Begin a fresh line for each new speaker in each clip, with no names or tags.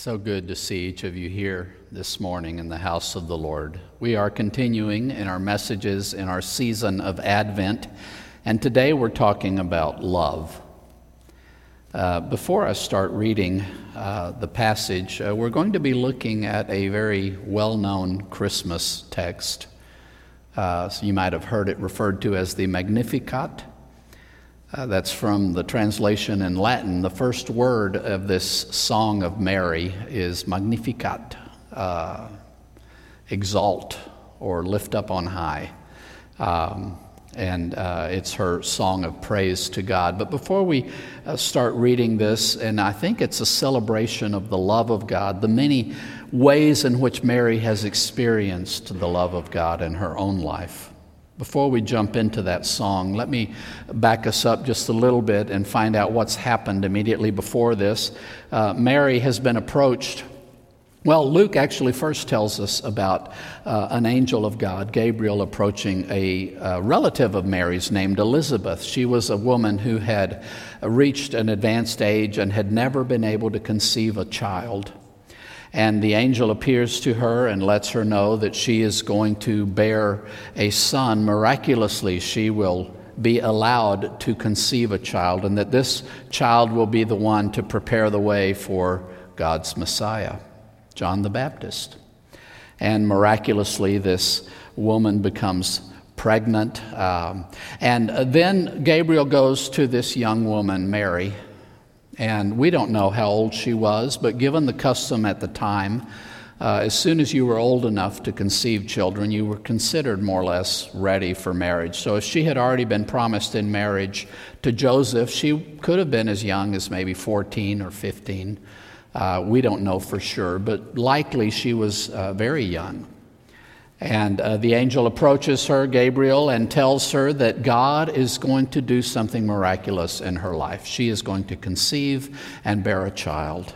So good to see each of you here this morning in the house of the Lord. We are continuing in our messages in our season of Advent, and today we're talking about love. Uh, before I start reading uh, the passage, uh, we're going to be looking at a very well known Christmas text. Uh, so you might have heard it referred to as the Magnificat. Uh, that's from the translation in Latin. The first word of this song of Mary is Magnificat, uh, exalt or lift up on high. Um, and uh, it's her song of praise to God. But before we uh, start reading this, and I think it's a celebration of the love of God, the many ways in which Mary has experienced the love of God in her own life. Before we jump into that song, let me back us up just a little bit and find out what's happened immediately before this. Uh, Mary has been approached. Well, Luke actually first tells us about uh, an angel of God, Gabriel, approaching a, a relative of Mary's named Elizabeth. She was a woman who had reached an advanced age and had never been able to conceive a child. And the angel appears to her and lets her know that she is going to bear a son. Miraculously, she will be allowed to conceive a child, and that this child will be the one to prepare the way for God's Messiah, John the Baptist. And miraculously, this woman becomes pregnant. Um, and then Gabriel goes to this young woman, Mary, and we don't know how old she was, but given the custom at the time, uh, as soon as you were old enough to conceive children, you were considered more or less ready for marriage. So if she had already been promised in marriage to Joseph, she could have been as young as maybe 14 or 15. Uh, we don't know for sure, but likely she was uh, very young. And uh, the angel approaches her, Gabriel, and tells her that God is going to do something miraculous in her life. She is going to conceive and bear a child.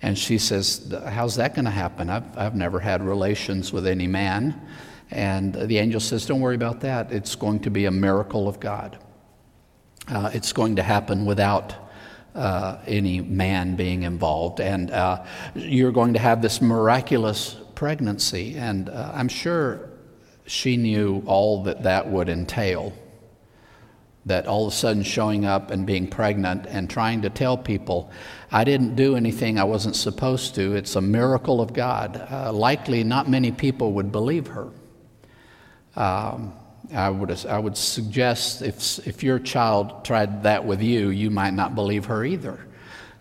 And she says, How's that going to happen? I've, I've never had relations with any man. And the angel says, Don't worry about that. It's going to be a miracle of God. Uh, it's going to happen without uh, any man being involved. And uh, you're going to have this miraculous pregnancy, and uh, I'm sure she knew all that that would entail. That all of a sudden showing up and being pregnant and trying to tell people, I didn't do anything I wasn't supposed to, it's a miracle of God. Uh, likely, not many people would believe her. Um, I would, I would suggest if, if your child tried that with you, you might not believe her either.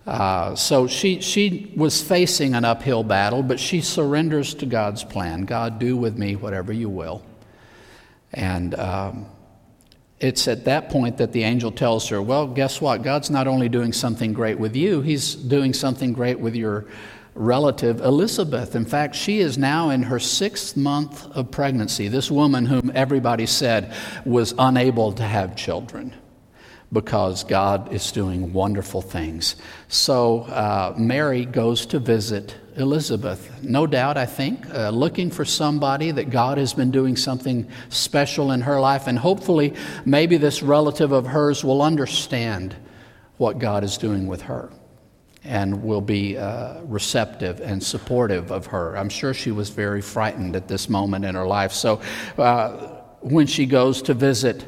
Uh, so she, she was facing an uphill battle, but she surrenders to God's plan. God, do with me whatever you will. And um, it's at that point that the angel tells her, Well, guess what? God's not only doing something great with you, He's doing something great with your relative Elizabeth. In fact, she is now in her sixth month of pregnancy. This woman, whom everybody said was unable to have children because God is doing wonderful things. So uh, Mary goes to visit Elizabeth. No doubt, I think, uh, looking for somebody that God has been doing something special in her life, and hopefully, maybe this relative of hers will understand what God is doing with her and will be uh, receptive and supportive of her. I'm sure she was very frightened at this moment in her life. So uh, when she goes to visit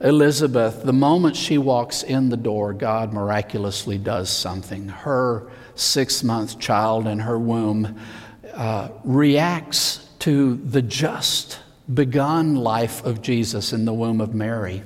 Elizabeth, the moment she walks in the door, God miraculously does something. Her six month child in her womb uh, reacts to the just begun life of Jesus in the womb of Mary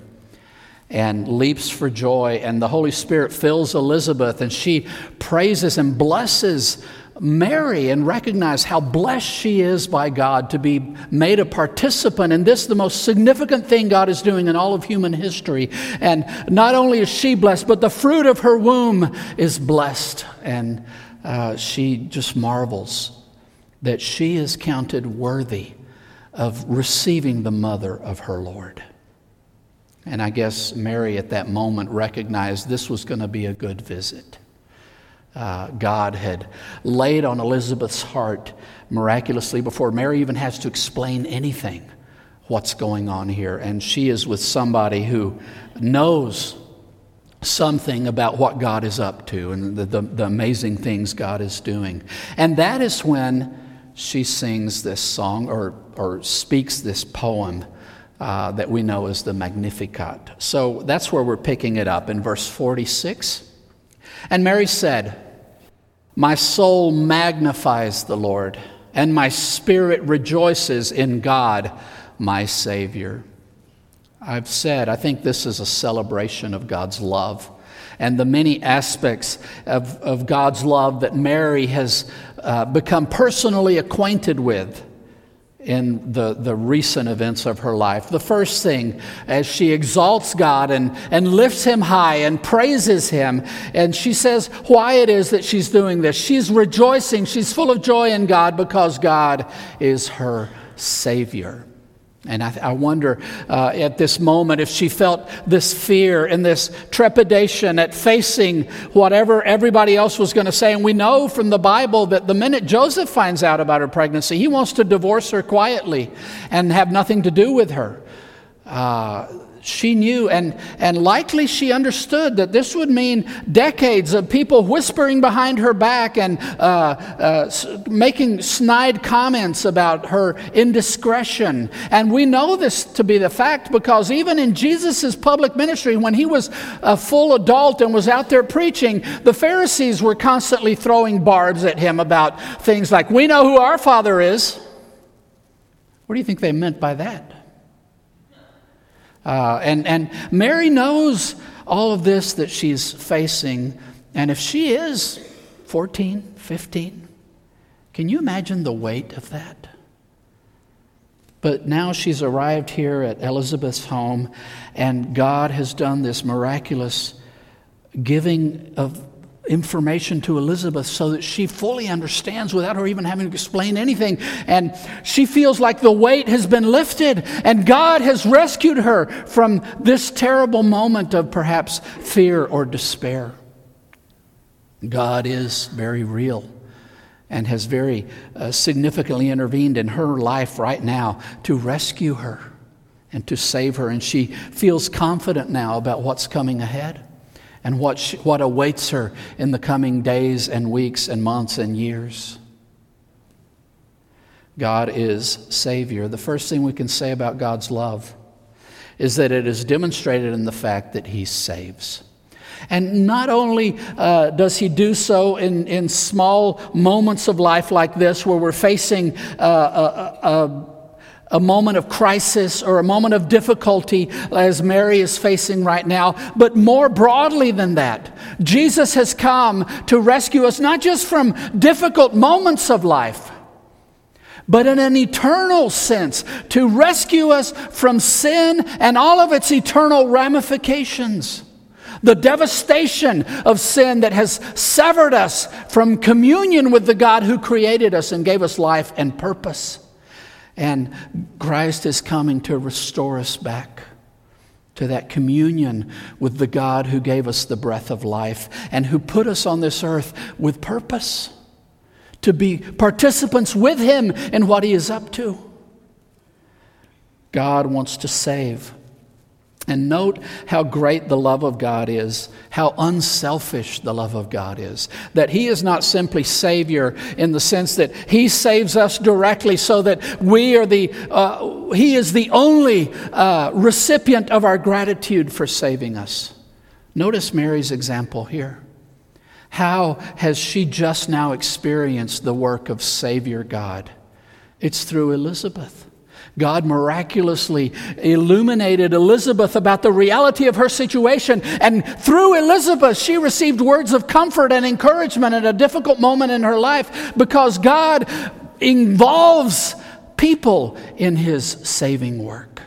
and leaps for joy. And the Holy Spirit fills Elizabeth, and she praises and blesses Mary and recognize how blessed she is by God to be made a participant in this, the most significant thing God is doing in all of human history. And not only is she blessed, but the fruit of her womb is blessed. And uh, she just marvels that she is counted worthy of receiving the mother of her Lord. And I guess Mary at that moment recognized this was going to be a good visit uh, God had laid on Elizabeth's heart miraculously before Mary even has to explain anything what's going on here. And she is with somebody who knows something about what God is up to and the, the, the, amazing things God is doing. And that is when she sings this song or, or speaks this poem uh, that we know as the Magnificat. So that's where we're picking it up in verse 46. And Mary said, My soul magnifies the Lord, and my spirit rejoices in God, my Savior. I've said, I think this is a celebration of God's love and the many aspects of, of God's love that Mary has uh, become personally acquainted with in the, the recent events of her life. The first thing, as she exalts God and, and lifts him high and praises him, and she says why it is that she's doing this. She's rejoicing, she's full of joy in God because God is her Savior. And I, I wonder uh, at this moment if she felt this fear and this trepidation at facing whatever everybody else was going to say. And we know from the Bible that the minute Joseph finds out about her pregnancy, he wants to divorce her quietly and have nothing to do with her. Uh, she knew and, and likely she understood that this would mean decades of people whispering behind her back and uh, uh, making snide comments about her indiscretion. And we know this to be the fact because even in Jesus' public ministry, when he was a full adult and was out there preaching, the Pharisees were constantly throwing barbs at him about things like, We know who our Father is. What do you think they meant by that? Uh, and, and Mary knows all of this that she's facing. And if she is 14, 15, can you imagine the weight of that? But now she's arrived here at Elizabeth's home, and God has done this miraculous giving of information to Elizabeth so that she fully understands without her even having to explain anything. And she feels like the weight has been lifted and God has rescued her from this terrible moment of perhaps fear or despair. God is very real and has very uh, significantly intervened in her life right now to rescue her and to save her. And she feels confident now about what's coming ahead and what, she, what awaits her in the coming days and weeks and months and years. God is Savior. The first thing we can say about God's love is that it is demonstrated in the fact that He saves. And not only uh, does he do so in, in small moments of life like this, where we're facing uh, a, a, a moment of crisis or a moment of difficulty as Mary is facing right now, but more broadly than that, Jesus has come to rescue us not just from difficult moments of life, but in an eternal sense, to rescue us from sin and all of its eternal ramifications. The devastation of sin that has severed us from communion with the God who created us and gave us life and purpose. And Christ is coming to restore us back to that communion with the God who gave us the breath of life and who put us on this earth with purpose to be participants with Him in what He is up to. God wants to save and note how great the love of God is, how unselfish the love of God is. That He is not simply Savior in the sense that He saves us directly so that we are the, uh, He is the only uh, recipient of our gratitude for saving us. Notice Mary's example here. How has she just now experienced the work of Savior God? It's through Elizabeth. God miraculously illuminated Elizabeth about the reality of her situation. And through Elizabeth, she received words of comfort and encouragement at a difficult moment in her life because God involves people in his saving work.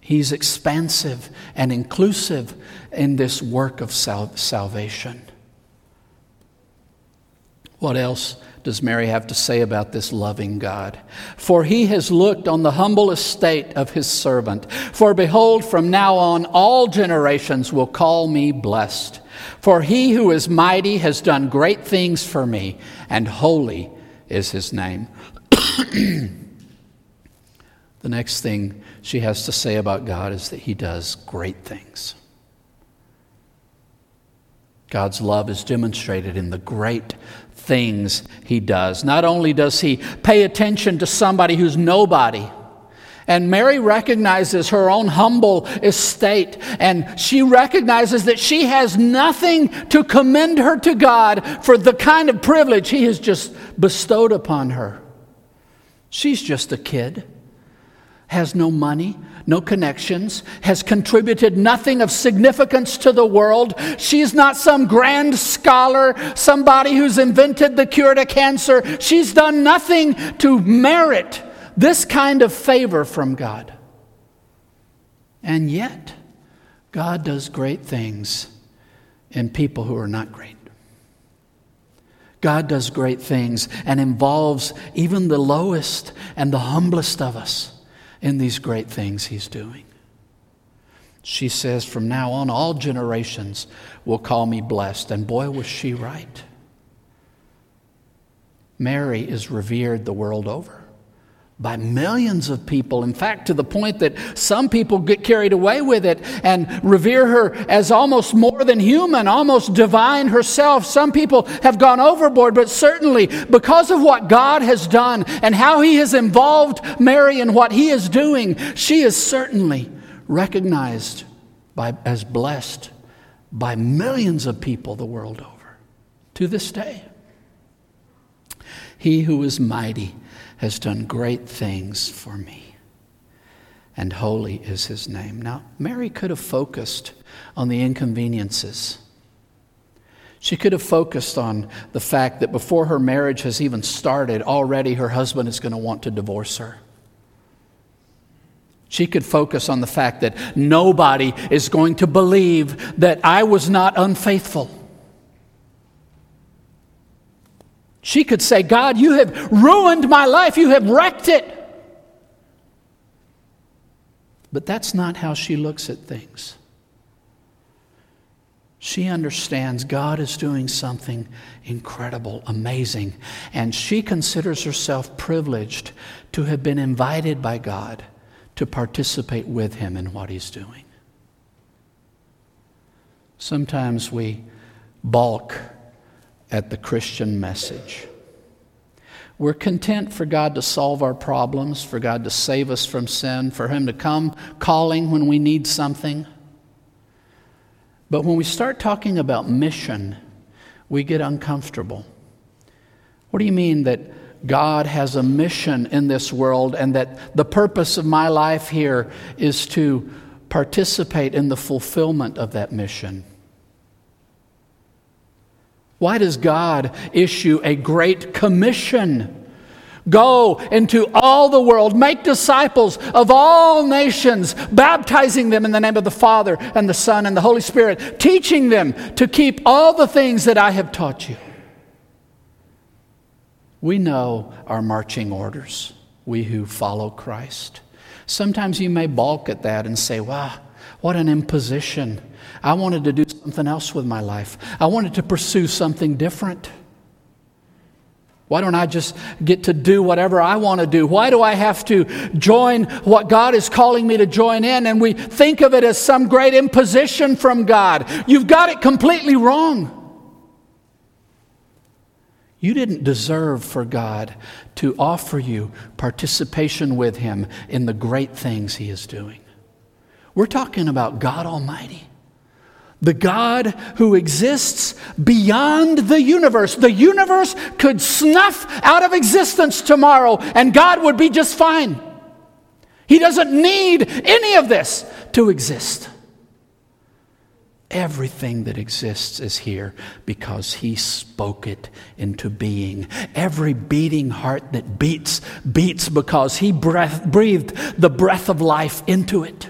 He's expansive and inclusive in this work of sal- salvation. What else does Mary have to say about this loving God? For he has looked on the humble estate of his servant. For behold, from now on, all generations will call me blessed. For he who is mighty has done great things for me, and holy is his name. the next thing she has to say about God is that he does great things. God's love is demonstrated in the great things he does. Not only does he pay attention to somebody who's nobody, and Mary recognizes her own humble estate, and she recognizes that she has nothing to commend her to God for the kind of privilege He has just bestowed upon her. She's just a kid, has no money, no connections, has contributed nothing of significance to the world. She's not some grand scholar, somebody who's invented the cure to cancer. She's done nothing to merit this kind of favor from God. And yet, God does great things in people who are not great. God does great things and involves even the lowest and the humblest of us in these great things He's doing. She says, From now on, all generations will call me blessed. And boy, was she right. Mary is revered the world over by millions of people. In fact, to the point that some people get carried away with it and revere her as almost more than human, almost divine herself. Some people have gone overboard, but certainly because of what God has done and how He has involved Mary in what He is doing, she is certainly recognized by, as blessed by millions of people the world over to this day. He who is mighty has done great things for me. And holy is his name. Now, Mary could have focused on the inconveniences. She could have focused on the fact that before her marriage has even started, already her husband is going to want to divorce her. She could focus on the fact that nobody is going to believe that I was not unfaithful. She could say, God, you have ruined my life, you have wrecked it. But that's not how she looks at things. She understands God is doing something incredible, amazing, and she considers herself privileged to have been invited by God to participate with Him in what He's doing. Sometimes we balk at the Christian message. We're content for God to solve our problems, for God to save us from sin, for Him to come calling when we need something. But when we start talking about mission, we get uncomfortable. What do you mean that God has a mission in this world and that the purpose of my life here is to participate in the fulfillment of that mission? Why does God issue a great commission? Go into all the world, make disciples of all nations, baptizing them in the name of the Father and the Son and the Holy Spirit, teaching them to keep all the things that I have taught you. We know our marching orders, we who follow Christ. Sometimes you may balk at that and say, wow, what an imposition. I wanted to do something else with my life. I wanted to pursue something different. Why don't I just get to do whatever I want to do? Why do I have to join what God is calling me to join in? And we think of it as some great imposition from God. You've got it completely wrong. You didn't deserve for God to offer you participation with Him in the great things He is doing. We're talking about God Almighty. The God who exists beyond the universe. The universe could snuff out of existence tomorrow and God would be just fine. He doesn't need any of this to exist. Everything that exists is here because He spoke it into being. Every beating heart that beats, beats because He breath, breathed the breath of life into it.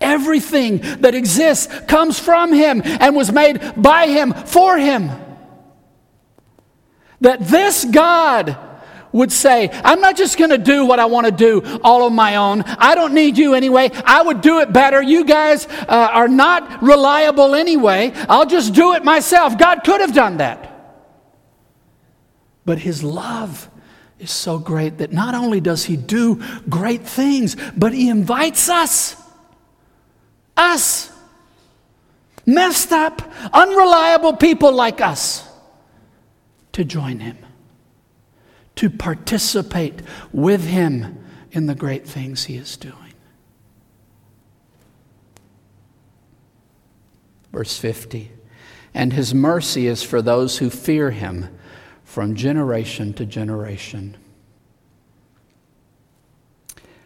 Everything that exists comes from Him and was made by Him for Him. That this God would say, I'm not just going to do what I want to do all on my own. I don't need you anyway. I would do it better. You guys uh, are not reliable anyway. I'll just do it myself. God could have done that. But His love is so great that not only does He do great things, but He invites us us. messed up, unreliable people like us to join him, to participate with him in the great things he is doing. Verse 50 And his mercy is for those who fear him from generation to generation.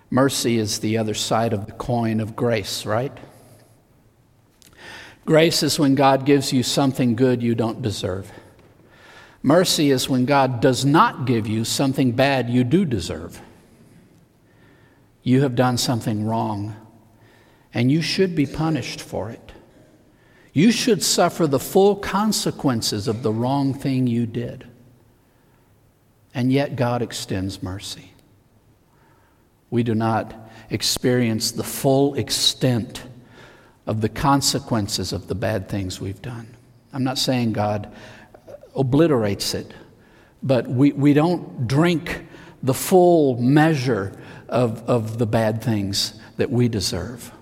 Mercy is the other side of the coin of grace, right? Grace is when God gives you something good you don't deserve. Mercy is when God does not give you something bad you do deserve. You have done something wrong, and you should be punished for it. You should suffer the full consequences of the wrong thing you did. And yet, God extends mercy. We do not experience the full extent of the consequences of the bad things we've done. I'm not saying God obliterates it, but we, we don't drink the full measure of, of the bad things that we deserve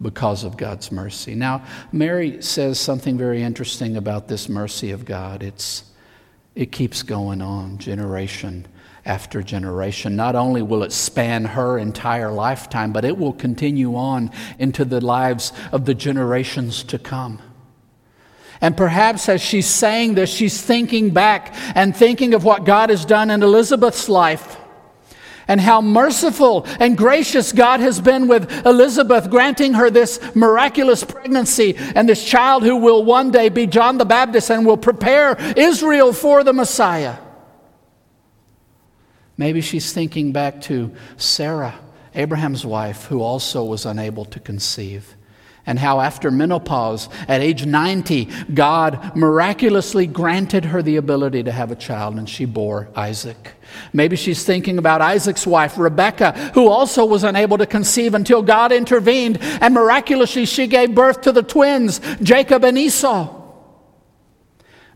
because of God's mercy. Now, Mary says something very interesting about this mercy of God. It's, it keeps going on generation after generation. Not only will it span her entire lifetime, but it will continue on into the lives of the generations to come. And perhaps as she's saying this, she's thinking back and thinking of what God has done in Elizabeth's life and how merciful and gracious God has been with Elizabeth, granting her this miraculous pregnancy and this child who will one day be John the Baptist and will prepare Israel for the Messiah. Maybe she's thinking back to Sarah, Abraham's wife, who also was unable to conceive and how after menopause, at age 90, God miraculously granted her the ability to have a child, and she bore Isaac. Maybe she's thinking about Isaac's wife, Rebecca, who also was unable to conceive until God intervened, and miraculously she gave birth to the twins, Jacob and Esau.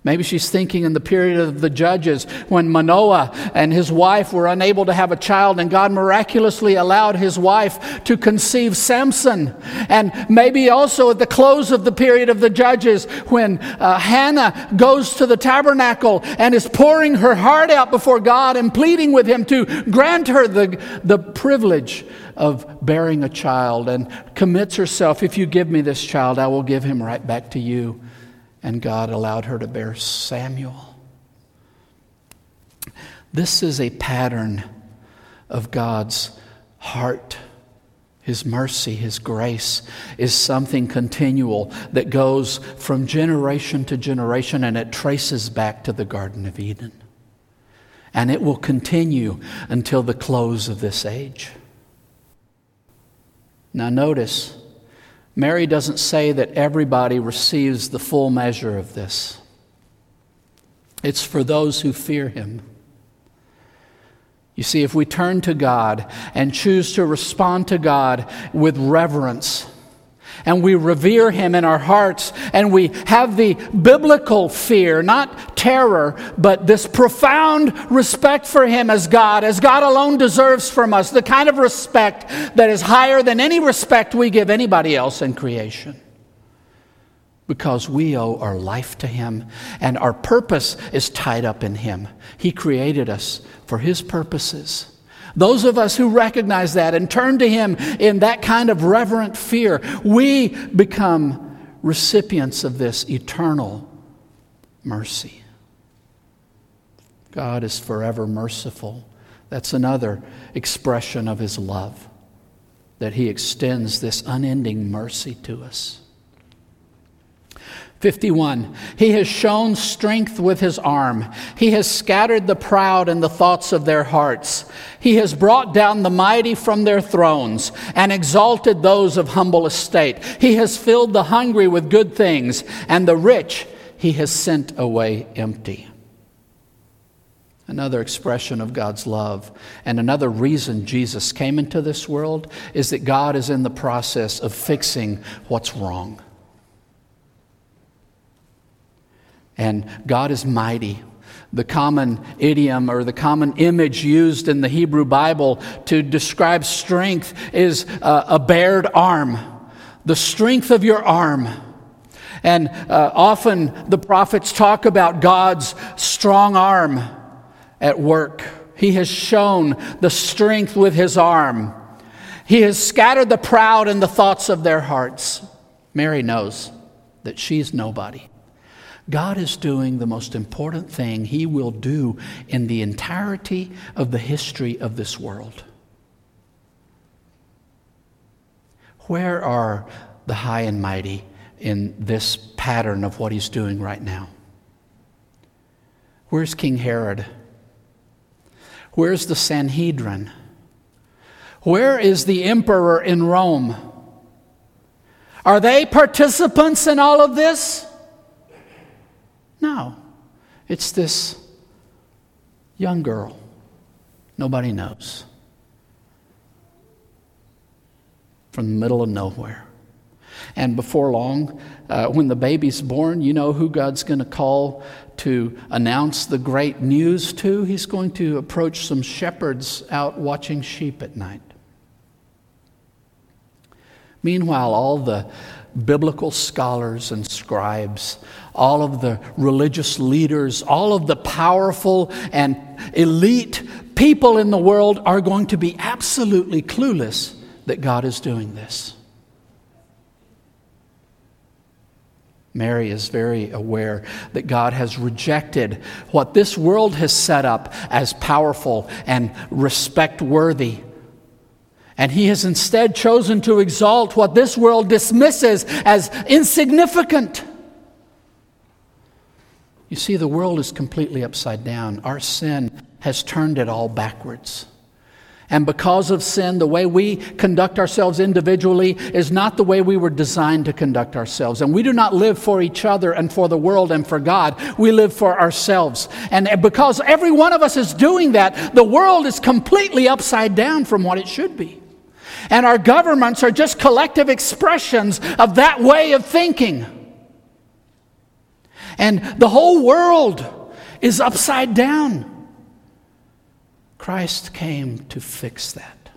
Maybe she's thinking in the period of the judges when Manoah and his wife were unable to have a child, and God miraculously allowed his wife to conceive Samson. And maybe also at the close of the period of the judges when uh, Hannah goes to the tabernacle and is pouring her heart out before God and pleading with him to grant her the, the privilege of bearing a child and commits herself if you give me this child, I will give him right back to you and God allowed her to bear Samuel. This is a pattern of God's heart. His mercy, His grace is something continual that goes from generation to generation and it traces back to the Garden of Eden. And it will continue until the close of this age. Now, notice Mary doesn't say that everybody receives the full measure of this. It's for those who fear him. You see, if we turn to God and choose to respond to God with reverence, and we revere him in our hearts and we have the biblical fear, not terror, but this profound respect for him as God, as God alone deserves from us, the kind of respect that is higher than any respect we give anybody else in creation. Because we owe our life to Him and our purpose is tied up in Him. He created us for His purposes. Those of us who recognize that and turn to Him in that kind of reverent fear, we become recipients of this eternal mercy. God is forever merciful. That's another expression of His love, that He extends this unending mercy to us. 51. He has shown strength with his arm. He has scattered the proud in the thoughts of their hearts. He has brought down the mighty from their thrones and exalted those of humble estate. He has filled the hungry with good things, and the rich he has sent away empty. Another expression of God's love and another reason Jesus came into this world is that God is in the process of fixing what's wrong. And God is mighty. The common idiom or the common image used in the Hebrew Bible to describe strength is a, a bared arm. The strength of your arm. And uh, often the prophets talk about God's strong arm at work. He has shown the strength with his arm. He has scattered the proud in the thoughts of their hearts. Mary knows that she's nobody. God is doing the most important thing He will do in the entirety of the history of this world. Where are the high and mighty in this pattern of what He's doing right now? Where's King Herod? Where's the Sanhedrin? Where is the emperor in Rome? Are they participants in all of this? No. It's this young girl. Nobody knows. From the middle of nowhere. And before long, uh, when the baby's born, you know who God's going to call to announce the great news to? He's going to approach some shepherds out watching sheep at night. Meanwhile, all the biblical scholars and scribes, all of the religious leaders, all of the powerful and elite people in the world are going to be absolutely clueless that God is doing this. Mary is very aware that God has rejected what this world has set up as powerful and respect worthy and he has instead chosen to exalt what this world dismisses as insignificant. You see, the world is completely upside down. Our sin has turned it all backwards. And because of sin, the way we conduct ourselves individually is not the way we were designed to conduct ourselves. And we do not live for each other and for the world and for God. We live for ourselves. And because every one of us is doing that, the world is completely upside down from what it should be. And our governments are just collective expressions of that way of thinking. And the whole world is upside down. Christ came to fix that,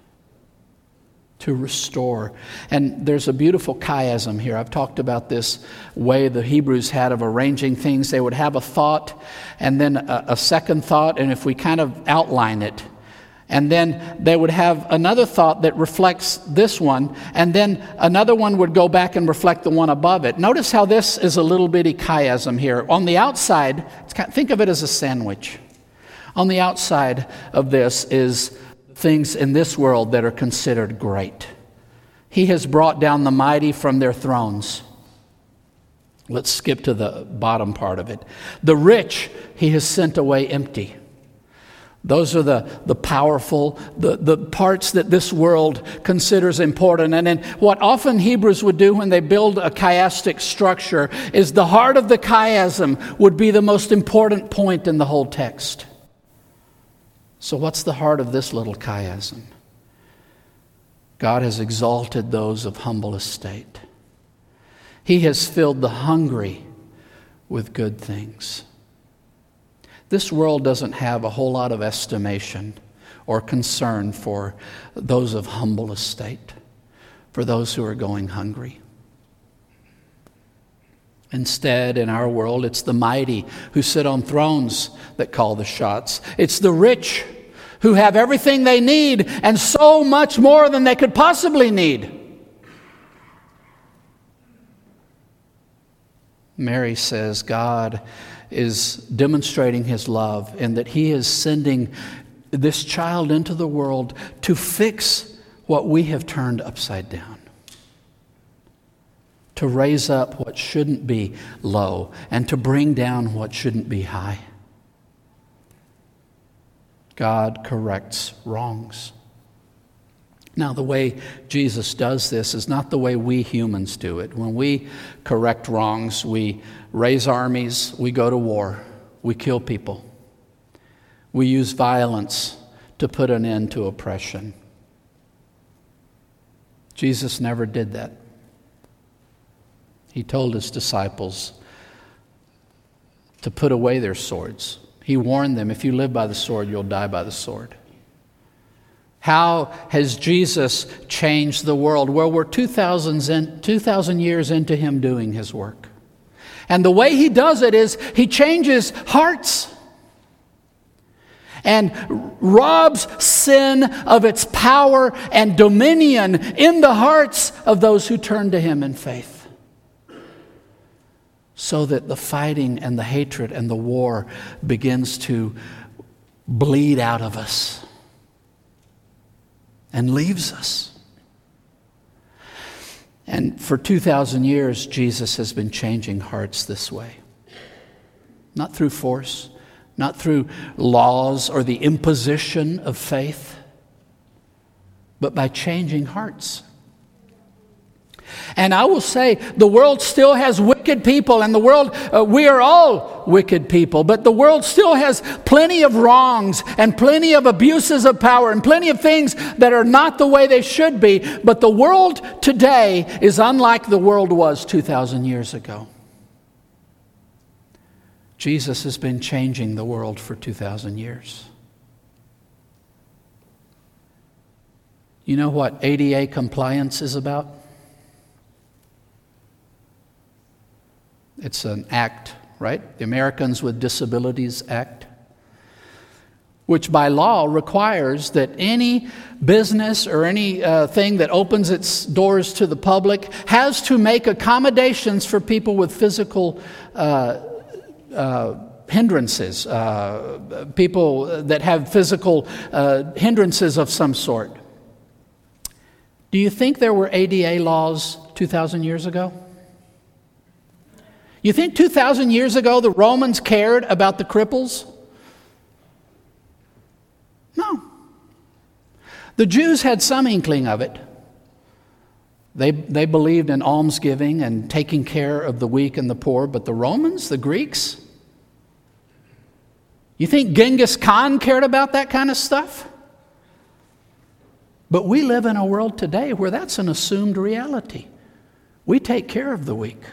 to restore. And there's a beautiful chiasm here. I've talked about this way the Hebrews had of arranging things. They would have a thought and then a, a second thought, and if we kind of outline it, and then they would have another thought that reflects this one, and then another one would go back and reflect the one above it. Notice how this is a little bitty chiasm here. On the outside, think of it as a sandwich. On the outside of this is things in this world that are considered great. He has brought down the mighty from their thrones. Let's skip to the bottom part of it. The rich he has sent away empty. Those are the, the powerful, the, the parts that this world considers important. And then what often Hebrews would do when they build a chiastic structure is the heart of the chiasm would be the most important point in the whole text. So, what's the heart of this little chiasm? God has exalted those of humble estate. He has filled the hungry with good things. This world doesn't have a whole lot of estimation or concern for those of humble estate, for those who are going hungry. Instead, in our world, it's the mighty who sit on thrones that call the shots. It's the rich who have everything they need and so much more than they could possibly need. Mary says, God is demonstrating his love and that he is sending this child into the world to fix what we have turned upside down. To raise up what shouldn't be low and to bring down what shouldn't be high. God corrects wrongs. Now, the way Jesus does this is not the way we humans do it. When we correct wrongs, we raise armies, we go to war, we kill people, we use violence to put an end to oppression. Jesus never did that. He told his disciples to put away their swords. He warned them if you live by the sword, you'll die by the sword. How has Jesus changed the world? Well, we're 2,000, 2000 years into him doing his work. And the way he does it is he changes hearts and robs sin of its power and dominion in the hearts of those who turn to him in faith. So that the fighting and the hatred and the war begins to bleed out of us and leaves us. And for 2,000 years, Jesus has been changing hearts this way. Not through force, not through laws or the imposition of faith, but by changing hearts. And I will say, the world still has wicked people, and the world, uh, we are all wicked people, but the world still has plenty of wrongs and plenty of abuses of power and plenty of things that are not the way they should be. But the world today is unlike the world was 2,000 years ago. Jesus has been changing the world for 2,000 years. You know what ADA compliance is about? It's an act, right? The Americans with Disabilities Act, which by law requires that any business or any uh, thing that opens its doors to the public has to make accommodations for people with physical uh, uh, hindrances, uh, people that have physical uh, hindrances of some sort. Do you think there were ADA laws 2,000 years ago? You think 2,000 years ago the Romans cared about the cripples? No. The Jews had some inkling of it. They, they believed in almsgiving and taking care of the weak and the poor, but the Romans, the Greeks, you think Genghis Khan cared about that kind of stuff? But we live in a world today where that's an assumed reality. We take care of the weak.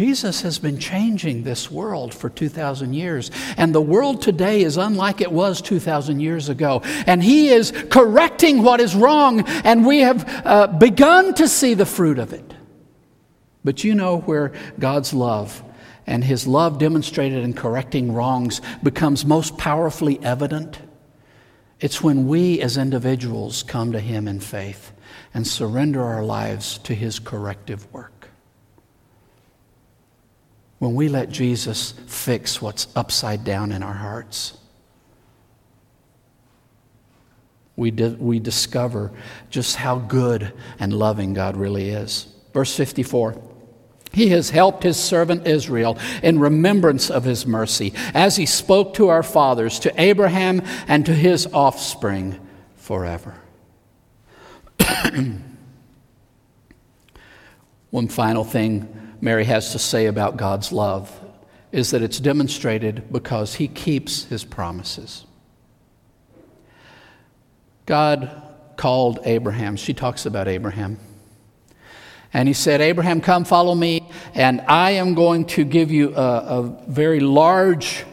Jesus has been changing this world for 2,000 years. And the world today is unlike it was 2,000 years ago. And He is correcting what is wrong, and we have uh, begun to see the fruit of it. But you know where God's love and His love demonstrated in correcting wrongs becomes most powerfully evident? It's when we as individuals come to Him in faith and surrender our lives to His corrective work when we let Jesus fix what's upside down in our hearts. We, di- we discover just how good and loving God really is. Verse 54 He has helped His servant Israel in remembrance of His mercy, as He spoke to our fathers, to Abraham, and to his offspring forever. One final thing Mary has to say about God's love is that it's demonstrated because he keeps his promises. God called Abraham. She talks about Abraham. And he said, Abraham, come follow me, and I am going to give you a, a very large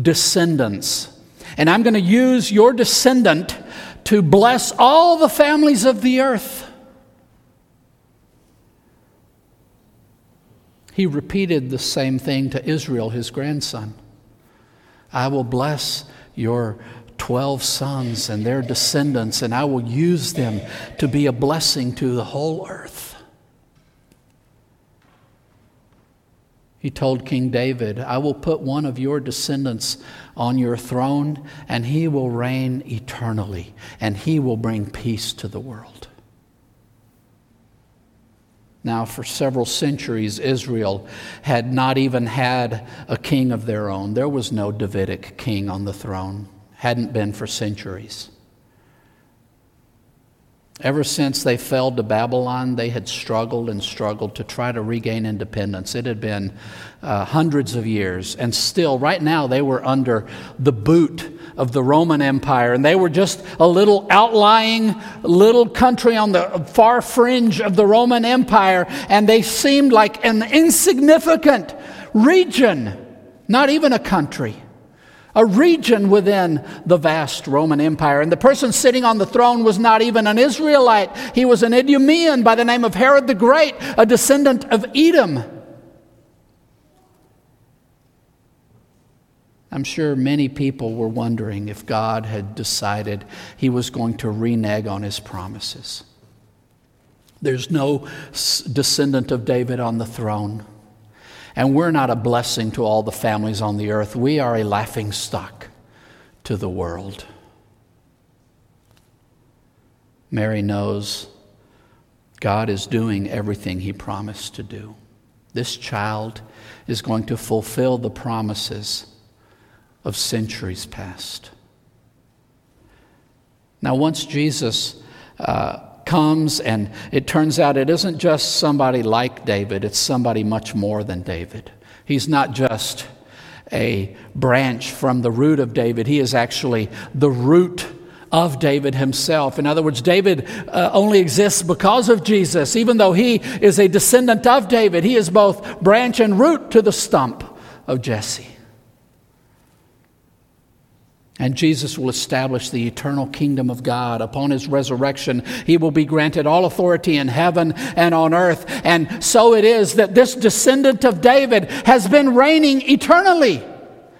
descendants. And I'm going to use your descendant to bless all the families of the earth. He repeated the same thing to Israel, his grandson. I will bless your 12 sons and their descendants, and I will use them to be a blessing to the whole earth. He told King David, I will put one of your descendants on your throne, and he will reign eternally, and he will bring peace to the world. Now, for several centuries, Israel had not even had a king of their own. There was no Davidic king on the throne, hadn't been for centuries. Ever since they fell to Babylon, they had struggled and struggled to try to regain independence. It had been uh, hundreds of years, and still, right now, they were under the boot of the Roman Empire, and they were just a little outlying little country on the far fringe of the Roman Empire, and they seemed like an insignificant region, not even a country. a region within the vast Roman Empire. And the person sitting on the throne was not even an Israelite, he was an Idumean by the name of Herod the Great, a descendant of Edom. I'm sure many people were wondering if God had decided he was going to renege on his promises. There's no descendant of David on the throne. And we're not a blessing to all the families on the earth. We are a laughing stock to the world. Mary knows God is doing everything he promised to do. This child is going to fulfill the promises of centuries past. Now, once Jesus uh, comes, and it turns out it isn't just somebody like David, it's somebody much more than David. He's not just a branch from the root of David, he is actually the root of David himself. In other words, David uh, only exists because of Jesus. Even though he is a descendant of David, he is both branch and root to the stump of Jesse. And Jesus will establish the eternal kingdom of God. Upon his resurrection, he will be granted all authority in heaven and on earth. And so it is that this descendant of David has been reigning eternally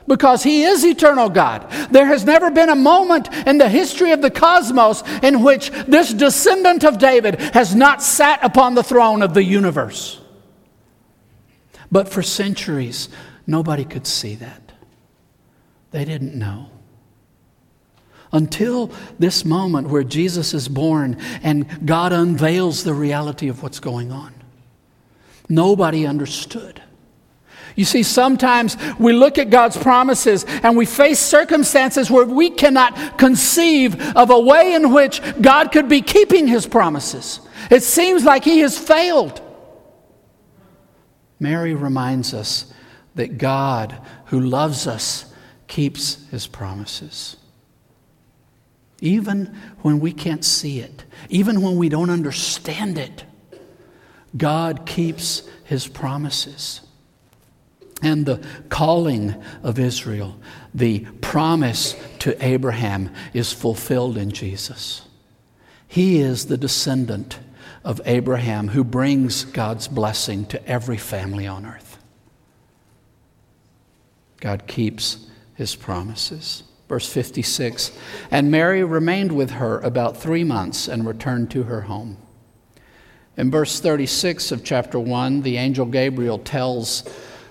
because he is eternal God. There has never been a moment in the history of the cosmos in which this descendant of David has not sat upon the throne of the universe. But for centuries, nobody could see that. They didn't know. Until this moment where Jesus is born and God unveils the reality of what's going on. Nobody understood. You see, sometimes we look at God's promises and we face circumstances where we cannot conceive of a way in which God could be keeping his promises. It seems like he has failed. Mary reminds us that God, who loves us, keeps his promises. Even when we can't see it, even when we don't understand it, God keeps his promises. And the calling of Israel, the promise to Abraham, is fulfilled in Jesus. He is the descendant of Abraham who brings God's blessing to every family on earth. God keeps his promises. Verse 56 And Mary remained with her about three months and returned to her home. In verse 36 of chapter 1, the angel Gabriel tells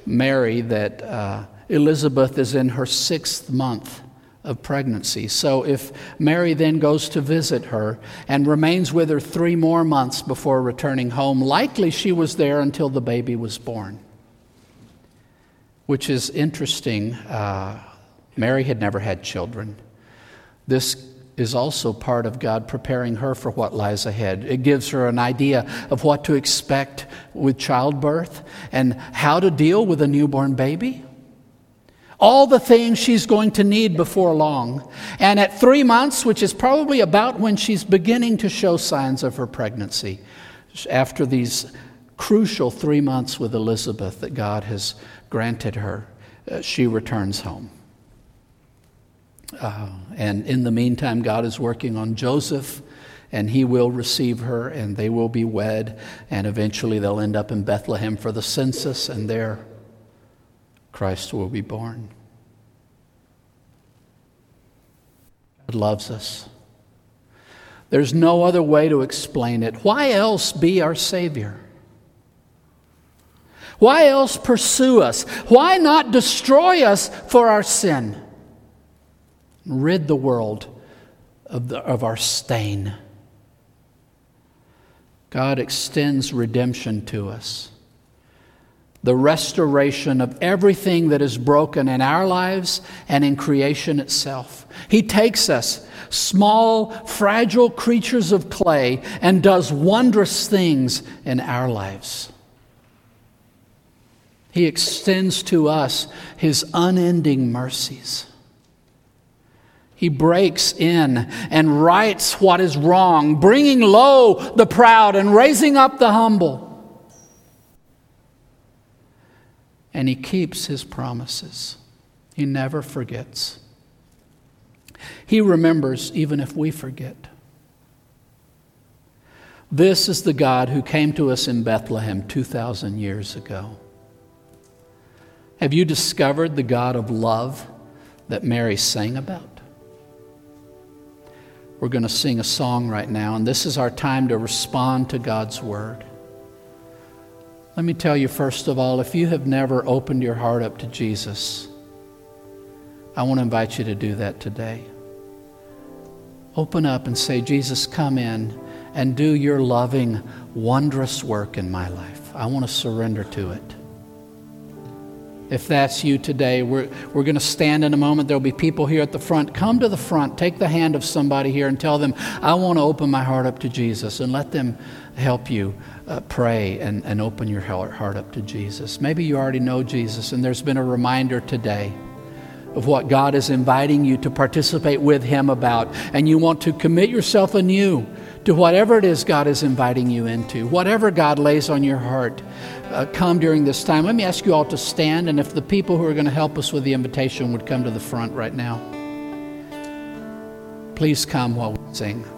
Mary that uh, Elizabeth is in her sixth month of pregnancy. So if Mary then goes to visit her and remains with her three more months before returning home, likely she was there until the baby was born. Which is interesting. Uh, Mary had never had children. This is also part of God preparing her for what lies ahead. It gives her an idea of what to expect with childbirth and how to deal with a newborn baby. All the things she's going to need before long. And at three months, which is probably about when she's beginning to show signs of her pregnancy, after these crucial three months with Elizabeth that God has granted her, uh, she returns home. Uh, and in the meantime, God is working on Joseph, and he will receive her, and they will be wed, and eventually they'll end up in Bethlehem for the census, and there Christ will be born. God loves us. There's no other way to explain it. Why else be our Savior? Why else pursue us? Why not destroy us for our sin? Rid the world of, the, of our stain. God extends redemption to us. The restoration of everything that is broken in our lives and in creation itself. He takes us, small, fragile creatures of clay, and does wondrous things in our lives. He extends to us His unending mercies. He breaks in and rights what is wrong, bringing low the proud and raising up the humble. And he keeps his promises. He never forgets. He remembers even if we forget. This is the God who came to us in Bethlehem 2,000 years ago. Have you discovered the God of love that Mary sang about? We're going to sing a song right now, and this is our time to respond to God's word. Let me tell you, first of all, if you have never opened your heart up to Jesus, I want to invite you to do that today. Open up and say, Jesus, come in and do your loving, wondrous work in my life. I want to surrender to it. If that's you today, we're, we're going to stand in a moment. There'll be people here at the front. Come to the front. Take the hand of somebody here and tell them, I want to open my heart up to Jesus, and let them help you uh, pray and, and open your heart up to Jesus. Maybe you already know Jesus, and there's been a reminder today of what God is inviting you to participate with Him about, and you want to commit yourself anew to whatever it is God is inviting you into, whatever God lays on your heart uh, come during this time, let me ask you all to stand. And if the people who are going to help us with the invitation would come to the front right now, please come while we sing.